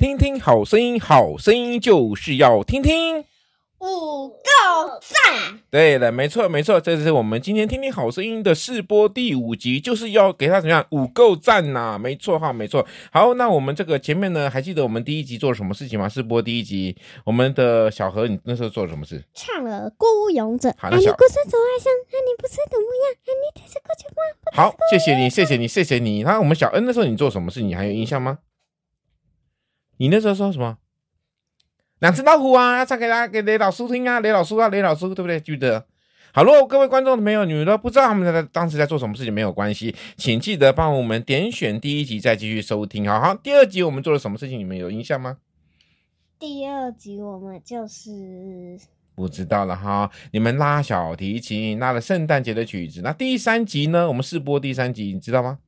听听好声音，好声音就是要听听。五够赞！对的，没错没错，这是我们今天听听好声音的试播第五集，就是要给他怎么样五够赞呐？没错哈，没错。好，那我们这个前面呢，还记得我们第一集做了什么事情吗？试播第一集，我们的小何，你那时候做了什么事？唱了《孤勇者》。好，那小。故事走爱上，那你不是的模样？你得是过去吗？好，谢谢你，谢谢你，谢谢你。那我们小恩那时候你做什么事？你还有印象吗？你那时候说什么？两只老虎啊，要唱给大家给雷老师听啊，雷老师啊，雷老师，对不对？记得。好如果，各位观众朋友，你们都不知道他们在当时在做什么事情，没有关系，请记得帮我们点选第一集，再继续收听。好好，第二集我们做了什么事情？你们有印象吗？第二集我们就是不知道了哈。你们拉小提琴，拉了圣诞节的曲子。那第三集呢？我们试播第三集，你知道吗？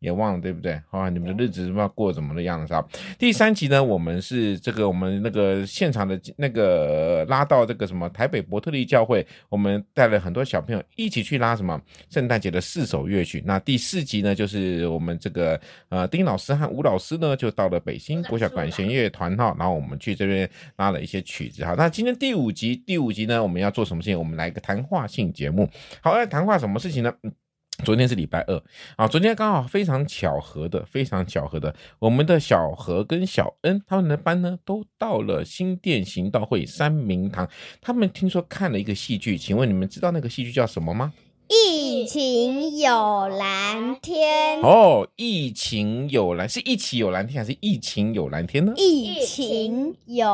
也忘了对不对？啊，你们的日子不知道过怎么的样子啊？第三集呢，我们是这个我们那个现场的那个拉到这个什么台北伯特利教会，我们带了很多小朋友一起去拉什么圣诞节的四首乐曲。那第四集呢，就是我们这个呃丁老师和吴老师呢，就到了北新国小管弦乐团哈，然后我们去这边拉了一些曲子哈。那今天第五集，第五集呢，我们要做什么事情？我们来一个谈话性节目。好，要谈话什么事情呢？昨天是礼拜二啊，昨天刚好非常巧合的，非常巧合的，我们的小何跟小恩他们的班呢，都到了新店行道会三明堂。他们听说看了一个戏剧，请问你们知道那个戏剧叫什么吗？疫情有蓝天。哦，疫情有蓝是一起有蓝天还是疫情有蓝天呢？疫情有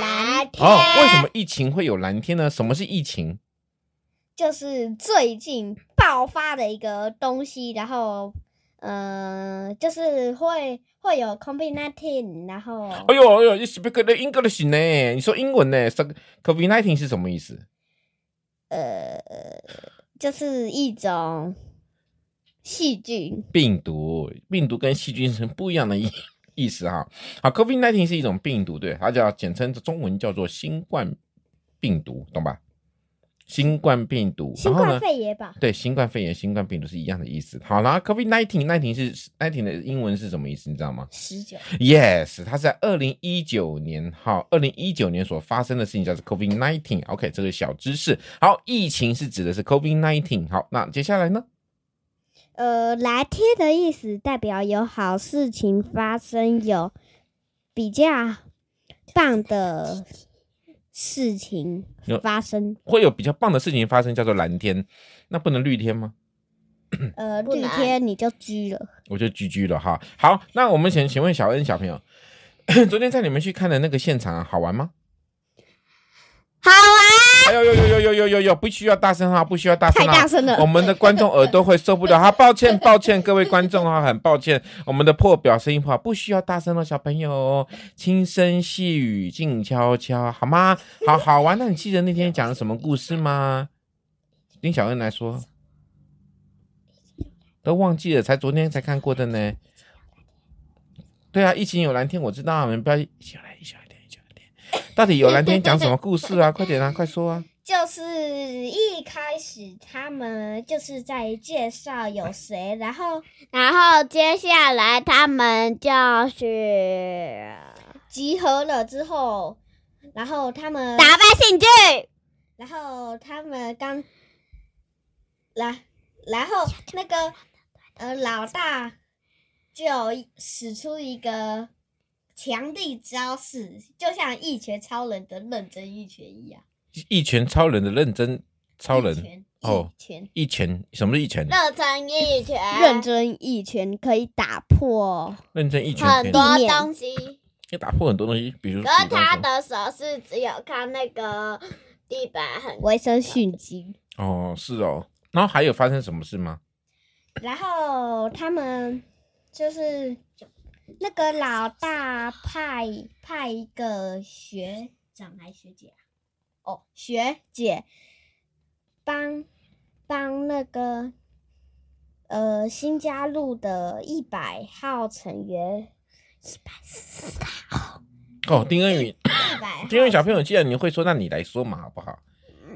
蓝天。哦，为什么疫情会有蓝天呢？什么是疫情？就是最近爆发的一个东西，然后，呃，就是会会有 COVID-19，然后，哎呦哎呦，你 speak the English 呢？你说英文呢？COVID-19 是什么意思？呃，就是一种细菌，病毒，病毒跟细菌是不一样的意意思哈。好，COVID-19 是一种病毒，对，它叫简称中文叫做新冠病毒，懂吧？新冠病毒，新冠肺炎吧？对，新冠肺炎、新冠病毒是一样的意思。好啦，COVID nineteen nineteen 是 nineteen 的英文是什么意思？你知道吗？十九。Yes，它是在二零一九年，好，二零一九年所发生的事情叫做 COVID nineteen。OK，这个小知识。好，疫情是指的是 COVID nineteen。好，那接下来呢？呃，来贴的意思代表有好事情发生，有比较棒的。事情发生会有比较棒的事情发生，叫做蓝天，那不能绿天吗？呃，绿天你就居了，我就居居了哈。好，那我们请请问小恩小朋友，昨天带你们去看的那个现场好玩吗？好玩。哎呦呦呦呦呦呦呦呦！不需要大声哈，不需要大声，太大声了，我们的观众耳朵会受不了。哈，抱歉抱歉，各位观众哈，很抱歉，我们的破表声音不好，不需要大声了，小朋友，轻声细语，静悄悄，好吗？好好玩。那你记得那天讲了什么故事吗？丁小恩来说，都忘记了，才昨天才看过的呢。对啊，疫情有蓝天，我知道，我们不要一起来。到底有蓝天讲什么故事啊？快点啊，快说啊！就是一开始他们就是在介绍有谁，然后然后接下来他们就是集合了之后，然后他们打败信剧，然后他们刚来，然后那个呃老大就使出一个。强力招式，就像一拳超人的认真一拳一样。一拳超人的认真超人一哦，一拳什么是一拳？认真一拳，认真一拳可以打破认真一拳很多东西，可以打破很多东西，比如说他的手是只有靠那个地板很维生素 G 哦，是哦，然后还有发生什么事吗？然后他们就是。那个老大派派一个学长还学姐啊？哦，学姐帮帮那个呃新加入的一百号成员一百四十号哦，丁恩宇，丁恩宇小朋友，既然你会说，那你来说嘛，好不好？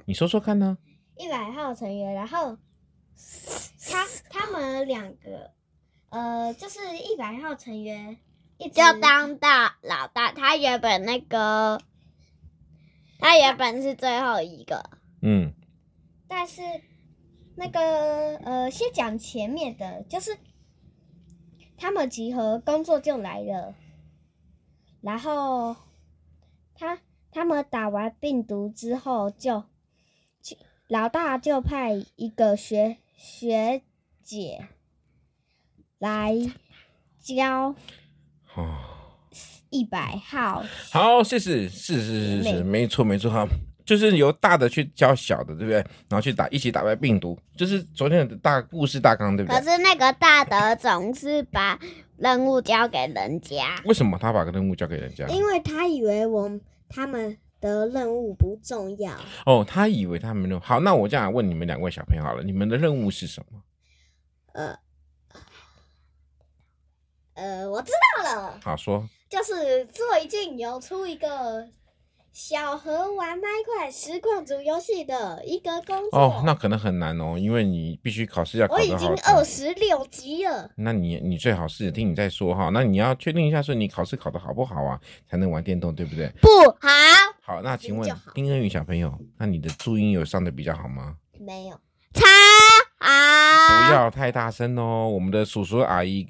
你说说看呢？一百号成员，然后他他们两个。呃，就是一百号成员一直就当大老大。他原本那个，他原本是最后一个。嗯。但是那个呃，先讲前面的，就是他们集合工作就来了，然后他他们打完病毒之后就，就老大就派一个学学姐来教一百号。好，谢谢，是是是是，没错没错哈。就是由大的去教小的，对不对？然后去打，一起打败病毒，就是昨天的大故事大纲，对不对？可是那个大的总是把任务交给人家。为什么他把个任务交给人家？因为他以为我他们的任务不重要。哦，他以为他们的好，那我这样问你们两位小朋友好了，你们的任务是什么？呃呃，我知道了。好说，就是最近有出一个。小何玩麦块实况主游戏的一个工作哦，那可能很难哦，因为你必须考试要考。我已经二十六级了。那你你最好是听你再说哈，那你要确定一下，说你考试考得好不好啊，才能玩电动，对不对？不好。好，那请问丁恩宇小朋友，那你的注音有上的比较好吗？没有。差啊！不要太大声哦，我们的叔叔阿姨。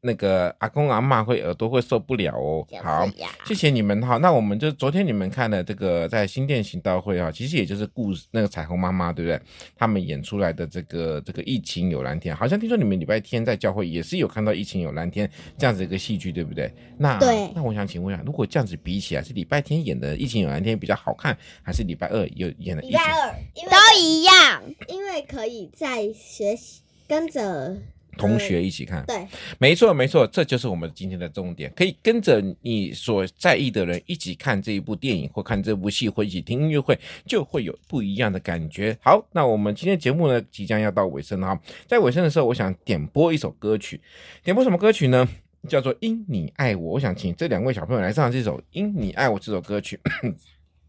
那个阿公阿妈会耳朵会受不了哦。好，谢谢你们哈。那我们就昨天你们看的这个在新店行道会啊，其实也就是故事那个彩虹妈妈对不对？他们演出来的这个这个疫情有蓝天，好像听说你们礼拜天在教会也是有看到疫情有蓝天这样子一个戏剧对不对？那对。那我想请问一下，如果这样子比起来，是礼拜天演的疫情有蓝天比较好看，还是礼拜二有演的？礼拜二，都一样，因为可以在学习跟着。同学一起看，对，没错没错，这就是我们今天的重点，可以跟着你所在意的人一起看这一部电影，或看这部戏，或一起听音乐会，就会有不一样的感觉。好，那我们今天节目呢，即将要到尾声了哈，在尾声的时候，我想点播一首歌曲，点播什么歌曲呢？叫做《因你爱我》，我想请这两位小朋友来唱这首《因你爱我》这首歌曲。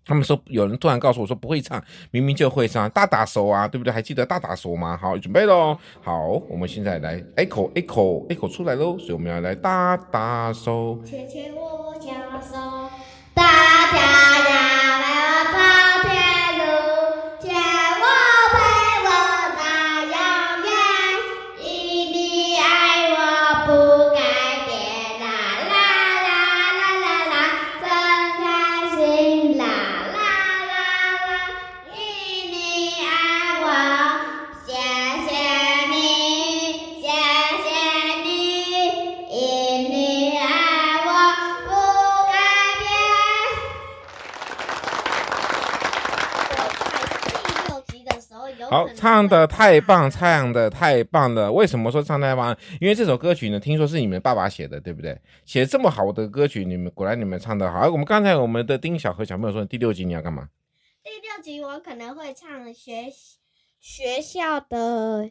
他们说有人突然告诉我说不会唱，明明就会唱，大打手啊，对不对？还记得大打手吗？好，准备喽。好，我们现在来 echo echo echo 出来喽，所以我们要来大打手。牵牵我小手，大家呀唱的太棒，唱的太棒了！为什么说唱太棒？因为这首歌曲呢，听说是你们爸爸写的，对不对？写这么好的歌曲，你们果然你们唱的好。我们刚才我们的丁小和小朋友说，第六集你要干嘛？第六集我可能会唱学学校的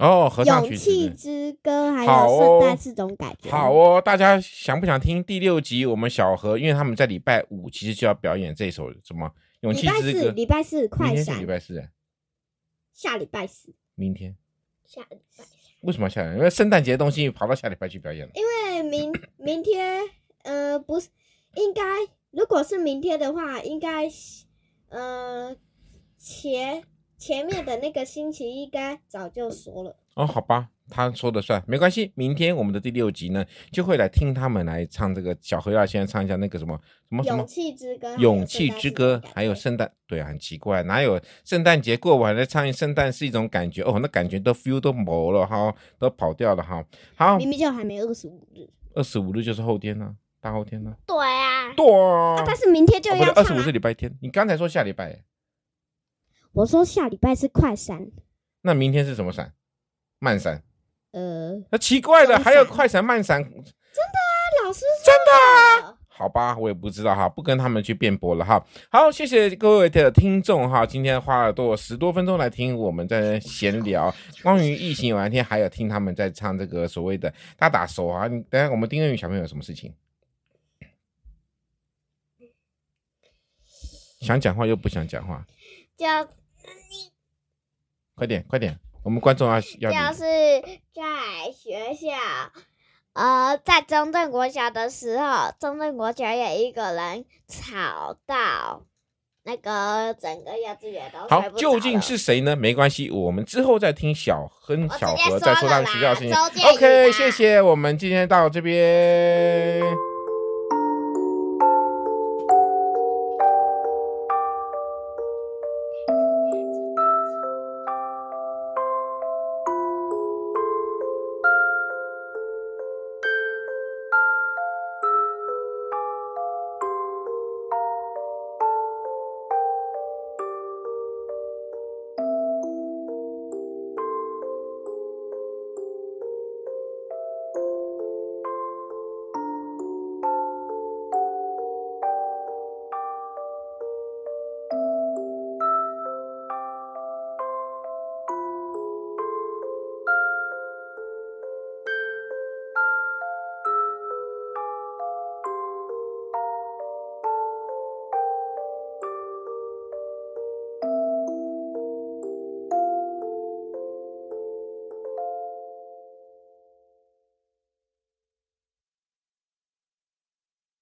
哦，合唱曲勇气之歌，还有圣诞这种感觉。好哦，大家想不想听第六集？我们小何，因为他们在礼拜五其实就要表演这首什么勇气之歌。礼拜四，礼拜四快闪。礼拜四。下礼拜四，明天。下礼拜。为什么下礼拜？因为圣诞节的东西跑到下礼拜去表演了。因为明明天，呃，不是，应该如果是明天的话，应该，呃，前前面的那个星期应该早就说了。哦，好吧。他说的算，没关系。明天我们的第六集呢，就会来听他们来唱这个。小禾要先唱一下那个什么什么什么勇气之歌，勇气之歌，还有圣诞。对啊，很奇怪，哪有圣诞节过完了唱圣诞是一种感觉哦？那感觉都 feel 都没了哈，都跑掉了哈。好，明明就还没二十五日，二十五日就是后天呢，大后天呢。对啊，对啊，啊。但是明天就要二十五是礼拜天，你刚才说下礼拜，我说下礼拜是快闪，那明天是什么闪？慢闪。呃，那奇怪了，还有快闪慢闪，真的啊，老师真的啊？好吧，我也不知道哈，不跟他们去辩驳了哈。好，谢谢各位的听众哈，今天花了多十多分钟来听我们在闲聊关于疫情有蓝天，还有听他们在唱这个所谓的大打手啊。你等下我们丁恩宇小朋友有什么事情？想讲话又不想讲话，就快点快点。我们观众要要，就是在学校，呃，在中正国小的时候，中正国小有一个人吵到那个整个幼稚园都好，究竟是谁呢？没关系，我们之后再听小亨、小何再说他的学校的事情。OK，谢谢，我们今天到这边。